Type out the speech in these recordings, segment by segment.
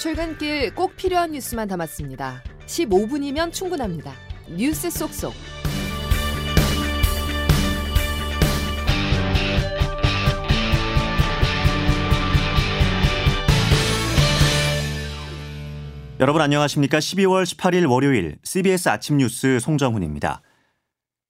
출근길 꼭 필요한 뉴스만 담았습니다. 15분이면 충분합니다. 뉴스 속속. 여러분 안녕하십니까? 12월 18일 월요일 CBS 아침 뉴스 송정훈입니다.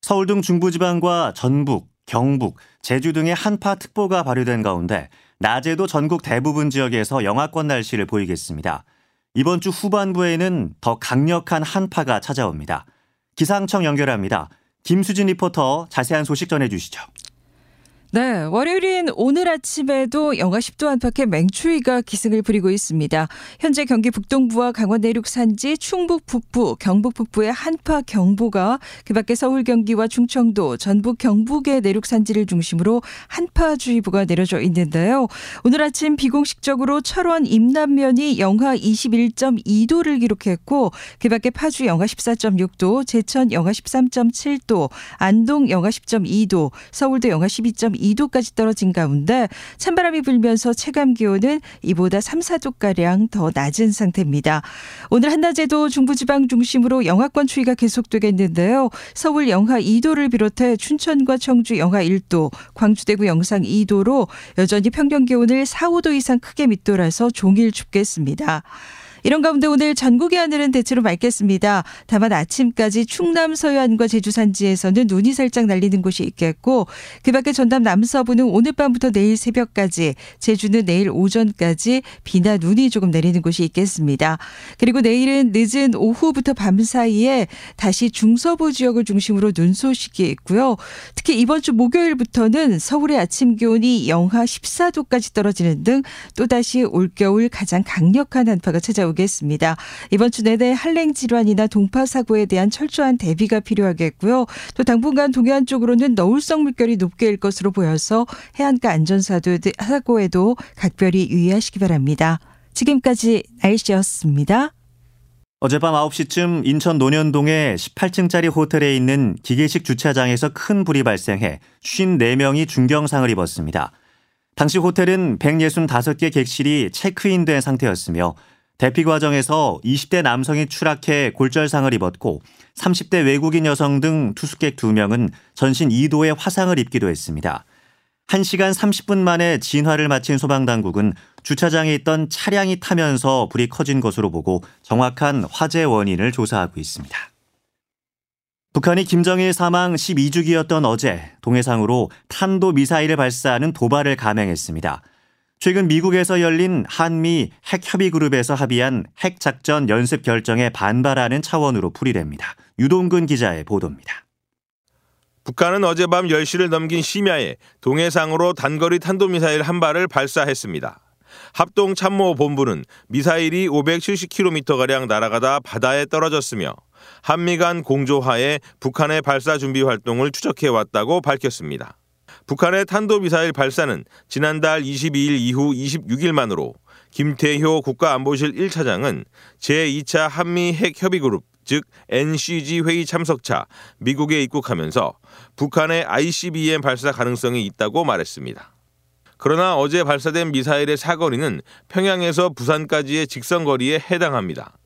서울 등 중부지방과 전북, 경북, 제주 등의 한파 특보가 발효된 가운데 낮에도 전국 대부분 지역에서 영하권 날씨를 보이겠습니다. 이번 주 후반부에는 더 강력한 한파가 찾아옵니다. 기상청 연결합니다. 김수진 리포터 자세한 소식 전해주시죠. 네, 월요일인 오늘 아침에도 영하 10도 안팎의 맹추위가 기승을 부리고 있습니다. 현재 경기 북동부와 강원 내륙 산지, 충북 북부, 경북 북부의 한파 경보가 그밖에 서울 경기와 충청도, 전북 경북의 내륙 산지를 중심으로 한파주의보가 내려져 있는데요. 오늘 아침 비공식적으로 철원 임남면이 영하 21.2도를 기록했고 그밖에 파주 영하 14.6도, 제천 영하 13.7도, 안동 영하 10.2도, 서울도 영하 12. 2도까지 떨어진 가운데 찬바람이 불면서 체감 기온은 이보다 3, 4도가량 더 낮은 상태입니다. 오늘 한낮에도 중부지방 중심으로 영하권 추위가 계속되겠는데요. 서울 영하 2도를 비롯해 춘천과 청주 영하 1도, 광주 대구 영상 2도로 여전히 평균 기온을 4, 5도 이상 크게 밑돌아서 종일 춥겠습니다. 이런 가운데 오늘 전국의 하늘은 대체로 맑겠습니다. 다만 아침까지 충남 서해안과 제주 산지에서는 눈이 살짝 날리는 곳이 있겠고 그밖에 전남 남서부는 오늘 밤부터 내일 새벽까지 제주는 내일 오전까지 비나 눈이 조금 내리는 곳이 있겠습니다. 그리고 내일은 늦은 오후부터 밤 사이에 다시 중서부 지역을 중심으로 눈 소식이 있고요. 특히 이번 주 목요일부터는 서울의 아침 기온이 영하 14도까지 떨어지는 등 또다시 올겨울 가장 강력한 한파가 찾아오 오겠습니다. 이번 주 내내 한랭 질환이나 동파 사고에 대한 철저한 대비가 필요하겠고요. 또 당분간 동해안 쪽으로는 너울성 물결이 높게 일 것으로 보여서 해안가 안전사고에도 각별히 유의하시기 바랍니다. 지금까지 날씨였습니다. 어젯밤 9시쯤 인천 논현동의 18층짜리 호텔에 있는 기계식 주차장에서 큰 불이 발생해 54명이 중경상을 입었습니다. 당시 호텔은 165개 객실이 체크인된 상태였으며 대피 과정에서 20대 남성이 추락해 골절상을 입었고 30대 외국인 여성 등 투숙객 2명은 전신 2도의 화상을 입기도 했습니다. 1시간 30분 만에 진화를 마친 소방당국은 주차장에 있던 차량이 타면서 불이 커진 것으로 보고 정확한 화재 원인을 조사하고 있습니다. 북한이 김정일 사망 12주기였던 어제 동해상으로 탄도 미사일을 발사하는 도발을 감행했습니다. 최근 미국에서 열린 한미 핵협의 그룹에서 합의한 핵작전 연습 결정에 반발하는 차원으로 풀이됩니다. 유동근 기자의 보도입니다. 북한은 어젯밤 10시를 넘긴 심야에 동해상으로 단거리 탄도미사일 한 발을 발사했습니다. 합동참모본부는 미사일이 570km가량 날아가다 바다에 떨어졌으며 한미 간 공조하에 북한의 발사 준비 활동을 추적해왔다고 밝혔습니다. 북한의 탄도미사일 발사는 지난달 22일 이후 26일 만으로 김태효 국가안보실 1차장은 제2차 한미 핵협의그룹 즉 NCG 회의 참석차 미국에 입국하면서 북한의 ICBM 발사 가능성이 있다고 말했습니다. 그러나 어제 발사된 미사일의 사거리는 평양에서 부산까지의 직선 거리에 해당합니다.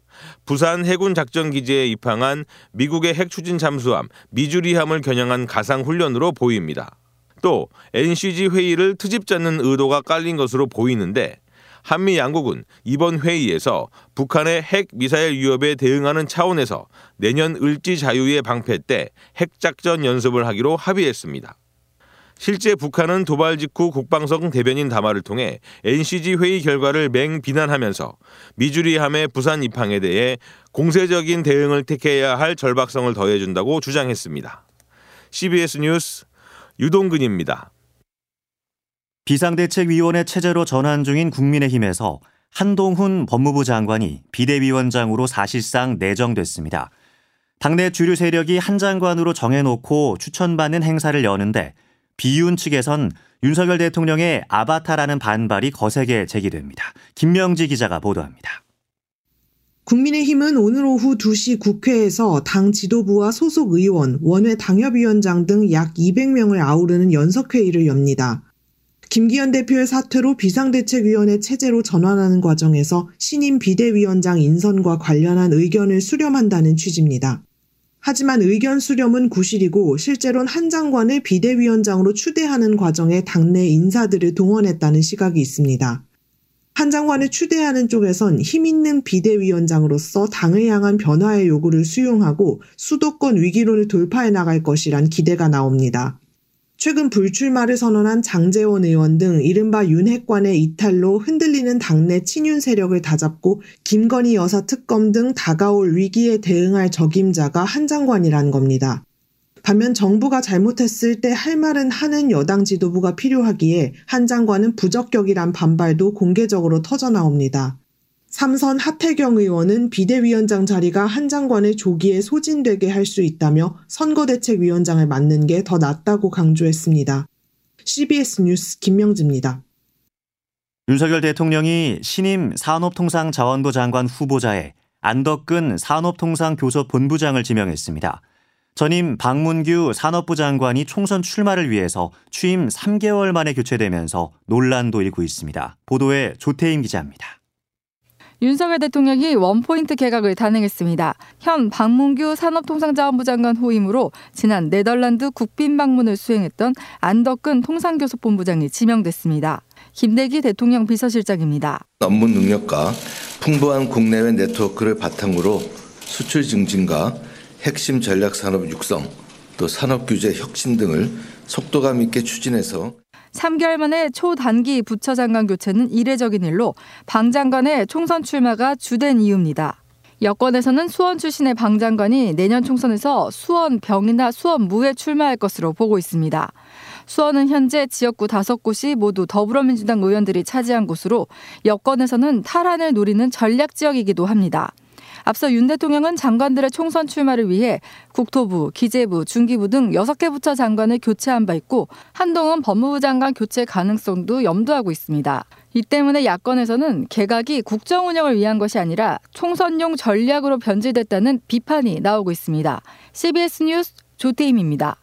부산 해군 작전 기지에 입항한 미국의 핵 추진 잠수함 미주리함을 겨냥한 가상 훈련으로 보입니다. 또 NCG 회의를 트집 잡는 의도가 깔린 것으로 보이는데 한미 양국은 이번 회의에서 북한의 핵 미사일 위협에 대응하는 차원에서 내년 을지 자유의 방패 때 핵작전 연습을 하기로 합의했습니다. 실제 북한은 도발 직후 국방성 대변인 담화를 통해 NCG 회의 결과를 맹 비난하면서 미주리함의 부산 입항에 대해 공세적인 대응을 택해야 할 절박성을 더해준다고 주장했습니다. CBS 뉴스 유동근입니다. 비상대책위원회 체제로 전환 중인 국민의힘에서 한동훈 법무부 장관이 비대위원장으로 사실상 내정됐습니다. 당내 주류 세력이 한 장관으로 정해놓고 추천받는 행사를 여는데 비윤 측에선 윤석열 대통령의 아바타라는 반발이 거세게 제기됩니다. 김명지 기자가 보도합니다. 국민의힘은 오늘 오후 2시 국회에서 당 지도부와 소속 의원, 원외 당협위원장 등 약 200명을 아우르는 연석회의를 엽니다. 김기현 대표의 사퇴로 비상대책위원회 체제로 전환하는 과정에서 신임 비대위원장 인선과 관련한 의견을 수렴한다는 취지입니다. 하지만 의견 수렴은 구실이고 실제로는 한 장관을 비대위원장으로 추대하는 과정에 당내 인사들을 동원했다는 시각이 있습니다. 한 장관을 추대하는 쪽에선 힘있는 비대위원장으로서 당을 향한 변화의 요구를 수용하고 수도권 위기론을 돌파해 나갈 것이란 기대가 나옵니다. 최근 불출마를 선언한 장재원 의원 등 이른바 윤핵관의 이탈로 흔들리는 당내 친윤 세력을 다잡고 김건희 여사 특검 등 다가올 위기에 대응할 적임자가 한 장관이란 겁니다. 반면 정부가 잘못했을 때 할 말은 하는 여당 지도부가 필요하기에 한 장관은 부적격이란 반발도 공개적으로 터져나옵니다. 삼선 하태경 의원은 비대위원장 자리가 한 장관을 조기에 소진되게 할 수 있다며 선거대책위원장을 맡는 게 더 낫다고 강조했습니다. CBS 뉴스 김명지입니다. 윤석열 대통령이 신임 산업통상자원부 장관 후보자에 안덕근 산업통상교섭본부장을 지명했습니다. 전임 박문규 산업부 장관이 총선 출마를 위해서 취임 3개월 만에 교체되면서 논란도 일고 있습니다. 보도에 조태임 기자입니다. 윤석열 대통령이 원포인트 개각을 단행했습니다. 현 박문규 산업통상자원부 장관 후임으로 지난 네덜란드 국빈 방문을 수행했던 안덕근 통상교섭본부장이 지명됐습니다. 김대기 대통령 비서실장입니다. 업무 능력과 풍부한 국내외 네트워크를 바탕으로 수출 증진과 핵심 전략 산업 육성, 또 산업 규제 혁신 등을 속도감 있게 추진해서 3개월 만에 초단기 부처 장관 교체는 이례적인 일로 방 장관의 총선 출마가 주된 이유입니다. 여권에서는 수원 출신의 방 장관이 내년 총선에서 수원 병이나 수원 무에 출마할 것으로 보고 있습니다. 수원은 현재 지역구 다섯 곳이 모두 더불어민주당 의원들이 차지한 곳으로 여권에서는 탈환을 노리는 전략 지역이기도 합니다. 앞서 윤 대통령은 장관들의 총선 출마를 위해 국토부, 기재부, 중기부 등 6개 부처 장관을 교체한 바 있고 한동훈 법무부 장관 교체 가능성도 염두하고 있습니다. 이 때문에 야권에서는 개각이 국정 운영을 위한 것이 아니라 총선용 전략으로 변질됐다는 비판이 나오고 있습니다. CBS 뉴스 조태임입니다.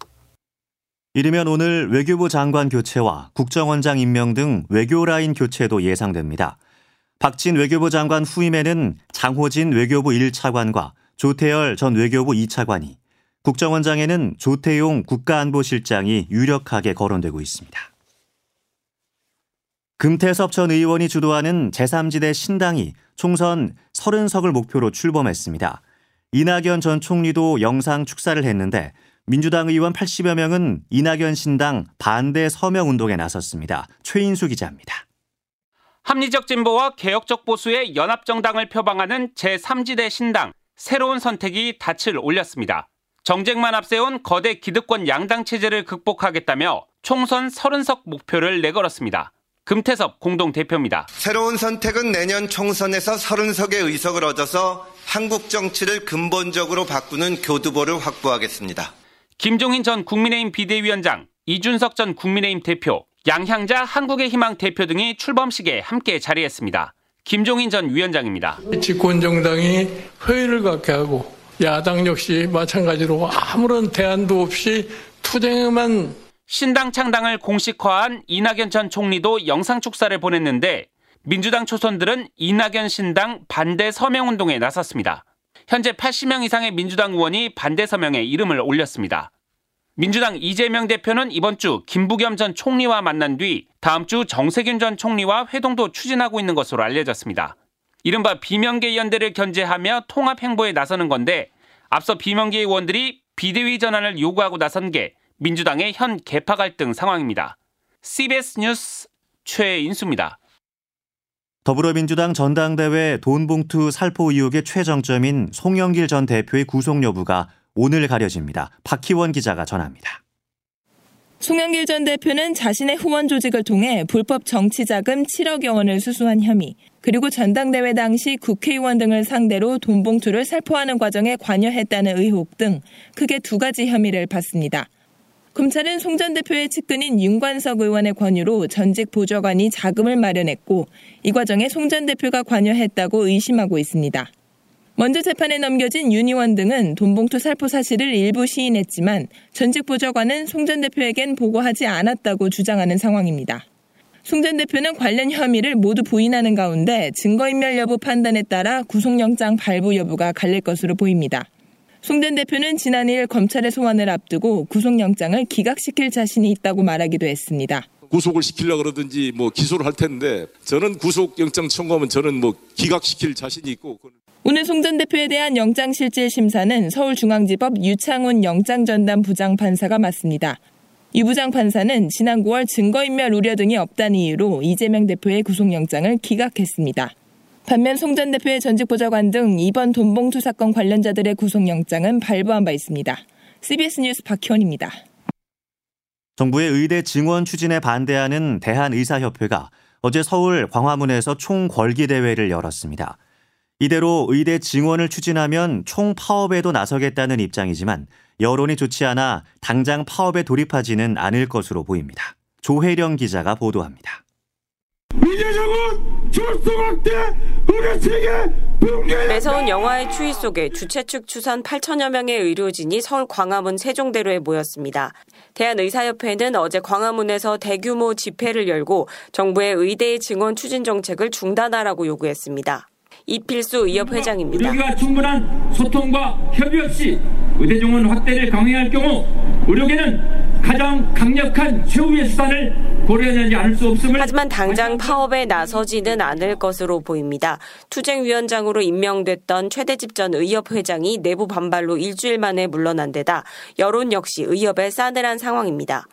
이르면 오늘 외교부 장관 교체와 국정원장 임명 등 외교 라인 교체도 예상됩니다. 박진 외교부 장관 후임에는 장호진 외교부 1차관과 조태열 전 외교부 2차관이 국정원장에는 조태용 국가안보실장이 유력하게 거론되고 있습니다. 금태섭 전 의원이 주도하는 제3지대 신당이 총선 30석을 목표로 출범했습니다. 이낙연 전 총리도 영상 축사를 했는데 민주당 의원 80여 명은 이낙연 신당 반대 서명 운동에 나섰습니다. 최인수 기자입니다. 합리적 진보와 개혁적 보수의 연합정당을 표방하는 제3지대 신당 새로운 선택이 닻을 올렸습니다. 정쟁만 앞세운 거대 기득권 양당 체제를 극복하겠다며 총선 30석 목표를 내걸었습니다. 금태섭 공동대표입니다. 새로운 선택은 내년 총선에서 30석의 의석을 얻어서 한국 정치를 근본적으로 바꾸는 교두보를 확보하겠습니다. 김종인 전 국민의힘 비대위원장, 이준석 전 국민의힘 대표, 양향자 한국의 희망 대표 등이 출범식에 함께 자리했습니다. 김종인 전 위원장입니다. 집권정당이 회의를 갖게 하고 야당 역시 마찬가지로 아무런 대안도 없이 투쟁에만 신당 창당을 공식화한 이낙연 전 총리도 영상 축사를 보냈는데 민주당 초선들은 이낙연 신당 반대 서명 운동에 나섰습니다. 현재 80명 이상의 민주당 의원이 반대 서명에 이름을 올렸습니다. 민주당 이재명 대표는 이번 주 김부겸 전 총리와 만난 뒤 다음 주 정세균 전 총리와 회동도 추진하고 있는 것으로 알려졌습니다. 이른바 비명계 연대를 견제하며 통합 행보에 나서는 건데 앞서 비명계 의원들이 비대위 전환을 요구하고 나선 게 민주당의 현 개파 갈등 상황입니다. CBS 뉴스 최인수입니다. 더불어민주당 전당대회 돈봉투 살포 의혹의 최정점인 송영길 전 대표의 구속 여부가 오늘 가려집니다. 박희원 기자가 전합니다. 송영길 전 대표는 자신의 후원 조직을 통해 불법 정치 자금 7억여 원을 수수한 혐의, 그리고 전당대회 당시 국회의원 등을 상대로 돈 봉투를 살포하는 과정에 관여했다는 의혹 등 크게 두 가지 혐의를 받습니다. 검찰은 송 전 대표의 측근인 윤관석 의원의 권유로 전직 보좌관이 자금을 마련했고 이 과정에 송 전 대표가 관여했다고 의심하고 있습니다. 먼저 재판에 넘겨진 윤 의원 등은 돈봉투 살포 사실을 일부 시인했지만 전직 보좌관은 송 전 대표에겐 보고하지 않았다고 주장하는 상황입니다. 송 전 대표는 관련 혐의를 모두 부인하는 가운데 증거인멸 여부 판단에 따라 구속영장 발부 여부가 갈릴 것으로 보입니다. 송 전 대표는 지난 2일 검찰의 소환을 앞두고 구속영장을 기각시킬 자신이 있다고 말하기도 했습니다. 구속을 시키려 그러든지 뭐 기소를 할 텐데 저는 구속영장 청구하면 저는 뭐 기각시킬 자신이 있고 오늘 송전 대표에 대한 영장실질 심사는 서울중앙지법 유창훈 영장전담 부장판사가 맡습니다. 유 부장판사는 지난 9월 증거인멸 우려 등이 없다는 이유로 이재명 대표의 구속영장을 기각했습니다. 반면 송 전 대표의 전직 보좌관 등 이번 돈봉투 사건 관련자들의 구속영장은 발부한 바 있습니다. CBS 뉴스 박희원입니다. 정부의 의대 증원 추진에 반대하는 대한의사협회가 어제 서울 광화문에서 총궐기 대회를 열었습니다. 이대로 의대 증원을 추진하면 총 파업에도 나서겠다는 입장이지만 여론이 좋지 않아 당장 파업에 돌입하지는 않을 것으로 보입니다. 조혜령 기자가 보도합니다. 미제정은 졸속학대 의료체계 붕괴 매서운 영화의 추위 속에 주최 측 추산 8천여 명의 의료진이 서울 광화문 세종대로에 모였습니다. 대한의사협회는 어제 광화문에서 대규모 집회를 열고 정부의 의대 증원 추진 정책을 중단하라고 요구했습니다. 이필수 의협 회장입니다. 의료기가 충분한 소통과 협의 없이 의대 증원 확대를 강행할 경우 의료계는 가장 강력한 최후의 수단을 고려하지 않을 수 없음을 하지만 당장 파업에 나서지는 않을 것으로 보입니다. 투쟁위원장으로 임명됐던 최대집 전 의협 회장이 내부 반발로 일주일 만에 물러난 데다 여론 역시 의협에 싸늘한 상황입니다.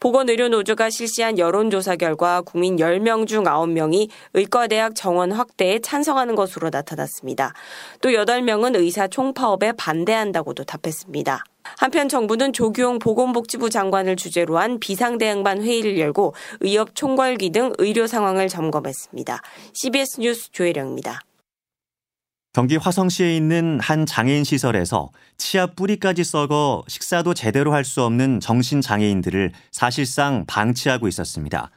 보건의료노조가 실시한 여론조사 결과 국민 10명 중 9명이 의과대학 정원 확대에 찬성하는 것으로 나타났습니다. 또 8명은 의사 총파업에 반대한다고도 답했습니다. 한편 정부는 조규용 보건복지부 장관을 주재로 한 비상대응반 회의를 열고 의협 총괄기 등 의료 상황을 점검했습니다. CBS 뉴스 조혜령입니다. 경기 화성시에 있는 한 장애인 시설에서 치아 뿌리까지 썩어 식사도 제대로 할 수 없는 정신 장애인들을 사실상 방치하고 있었습니다.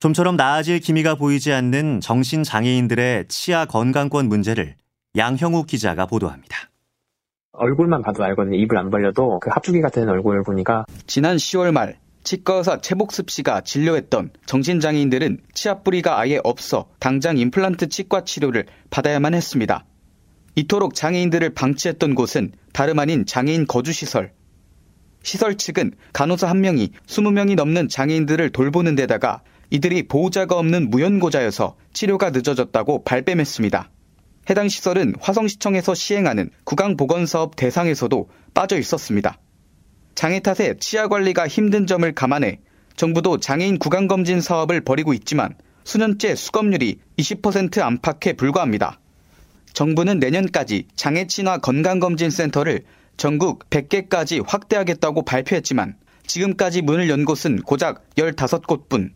좀처럼 나아질 기미가 보이지 않는 정신 장애인들의 치아 건강권 문제를 양형욱 기자가 보도합니다. 얼굴만 봐도 알거든요. 입을 안 벌려도 그 합주기 같은 얼굴을 보니까 지난 10월 말 치과의사 최복습 씨가 진료했던 정신장애인들은 치아 뿌리가 아예 없어 당장 임플란트 치과 치료를 받아야만 했습니다. 이토록 장애인들을 방치했던 곳은 다름 아닌 장애인 거주시설. 시설 측은 간호사 한 명이 20명이 넘는 장애인들을 돌보는 데다가 이들이 보호자가 없는 무연고자여서 치료가 늦어졌다고 발뺌했습니다. 해당 시설은 화성시청에서 시행하는 구강보건사업 대상에서도 빠져 있었습니다. 장애 탓에 치아 관리가 힘든 점을 감안해 정부도 장애인 구강검진 사업을 벌이고 있지만 수년째 수검률이 20% 안팎에 불과합니다. 정부는 내년까지 장애 친화 건강검진센터를 전국 100개까지 확대하겠다고 발표했지만 지금까지 문을 연 곳은 고작 15곳뿐.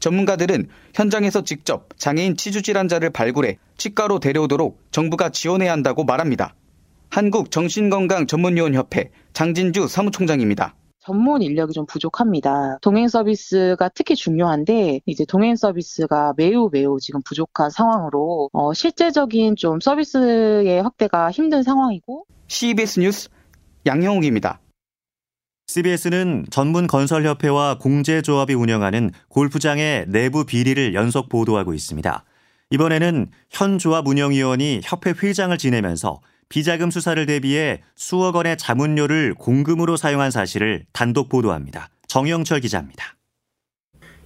전문가들은 현장에서 직접 장애인 치주질환자를 발굴해 치과로 데려오도록 정부가 지원해야 한다고 말합니다. 한국 정신건강 전문요원협회 장진주 사무총장입니다. 전문 인력이 좀 부족합니다. 동행 서비스가 특히 중요한데 이제 동행 서비스가 매우 매우 지금 부족한 상황으로 어, 실제적인 좀 서비스의 확대가 힘든 상황이고 CBS 뉴스 양형욱입니다. CBS는 전문 건설협회와 공제조합이 운영하는 골프장의 내부 비리를 연속 보도하고 있습니다. 이번에는 현 조합 운영위원이 협회 회장을 지내면서 비자금 수사를 대비해 수억 원의 자문료를 공금으로 사용한 사실을 단독 보도합니다. 정영철 기자입니다.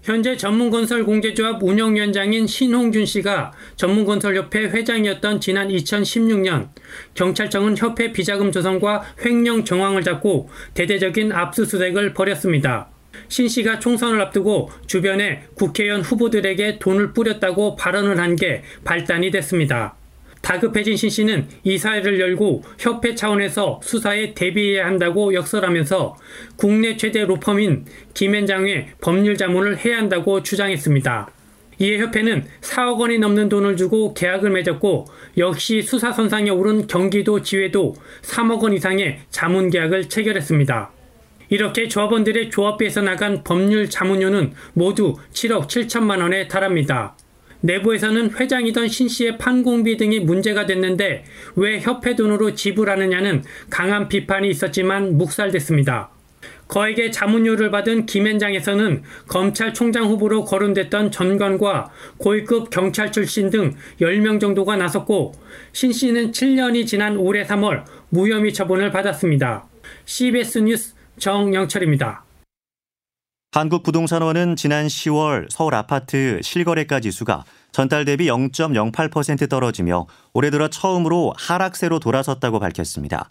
현재 전문건설공제조합 운영위원장인 신홍준 씨가 전문건설협회 회장이었던 지난 2016년 경찰청은 협회 비자금 조성과 횡령 정황을 잡고 대대적인 압수수색을 벌였습니다. 신 씨가 총선을 앞두고 주변에 국회의원 후보들에게 돈을 뿌렸다고 발언을 한 게 발단이 됐습니다. 다급해진 신 씨는 이 사회를 열고 협회 차원에서 수사에 대비해야 한다고 역설하면서 국내 최대 로펌인 김현장의 법률 자문을 해야 한다고 주장했습니다. 이에 협회는 4억 원이 넘는 돈을 주고 계약을 맺었고 역시 수사 선상에 오른 경기도 지회도 3억 원 이상의 자문 계약을 체결했습니다. 이렇게 조합원들의 조합비에서 나간 법률 자문료는 모두 7억 7천만 원에 달합니다. 내부에서는 회장이던 신 씨의 판공비 등이 문제가 됐는데 왜 협회 돈으로 지불하느냐는 강한 비판이 있었지만 묵살됐습니다. 거액의 자문료를 받은 김현장에서는 검찰총장 후보로 거론됐던 전관과 고위급 경찰 출신 등 10명 정도가 나섰고 신 씨는 7년이 지난 올해 3월 무혐의 처분을 받았습니다. CBS 뉴스 정영철입니다. 한국부동산원은 지난 10월 서울 아파트 실거래가 지수가 전달 대비 0.08% 떨어지며 올해 들어 처음으로 하락세로 돌아섰다고 밝혔습니다.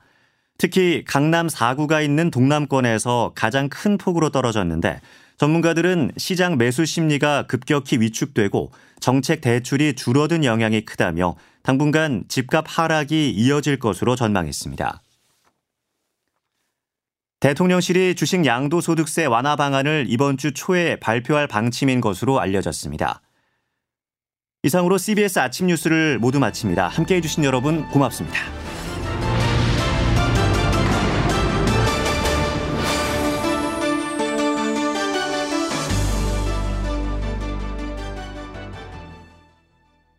특히 강남 4구가 있는 동남권에서 가장 큰 폭으로 떨어졌는데 전문가들은 시장 매수 심리가 급격히 위축되고 정책 대출이 줄어든 영향이 크다며 당분간 집값 하락이 이어질 것으로 전망했습니다. 대통령실이 주식 양도소득세 완화 방안을 이번 주 초에 발표할 방침인 것으로 알려졌습니다. 이상으로 CBS 아침 뉴스를 모두 마칩니다. 함께 해 주신 여러분 고맙습니다.